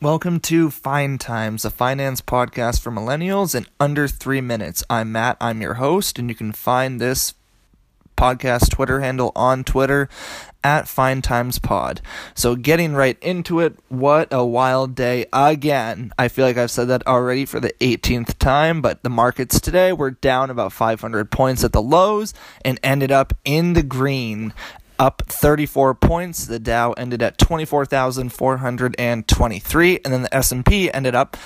Welcome to Fine Times, a finance podcast for millennials in under three minutes. I'm Matt, I'm your host, and you can find this podcast Twitter handle on Twitter at Fine Times Pod. So, getting right into it, what a wild day again. I feel like I've said that already for the 18th time, but the markets today were down about 500 points at the lows and ended up in the green up 34 points. The Dow ended at 24,423 and then the S&P ended up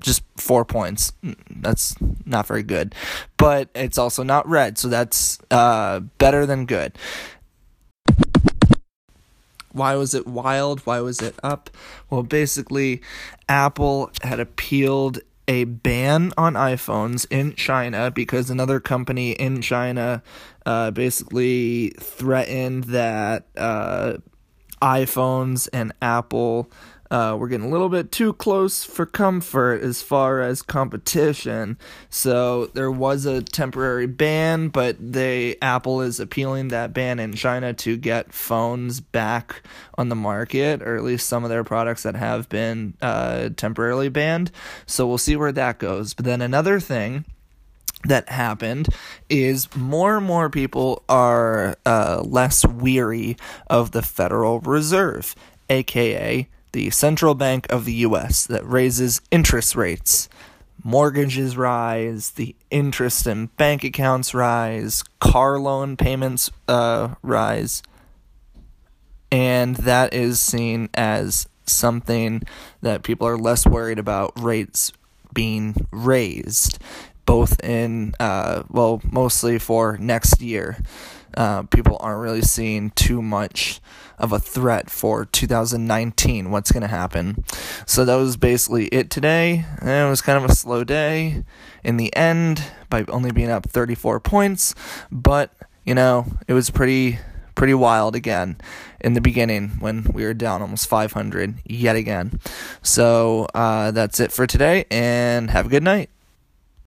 just 4 points. That's not very good. But it's also not red, so that's uh, better than good. Why was it wild? Why was it up? Well, basically, Apple had appealed a ban on iPhones in China because another company in China uh, basically threatened that uh, iPhones and Apple uh, we're getting a little bit too close for comfort as far as competition. So there was a temporary ban, but they Apple is appealing that ban in China to get phones back on the market, or at least some of their products that have been uh, temporarily banned. So we'll see where that goes. But then another thing that happened is more and more people are uh, less weary of the Federal Reserve, aka the central bank of the US that raises interest rates. Mortgages rise, the interest in bank accounts rise, car loan payments uh, rise, and that is seen as something that people are less worried about rates being raised, both in, uh, well, mostly for next year uh, people aren't really seeing too much of a threat for 2019, what's going to happen. So that was basically it today. And it was kind of a slow day in the end by only being up 34 points, but you know, it was pretty pretty wild again in the beginning when we were down almost 500 yet again. So uh, that's it for today, and have a good night.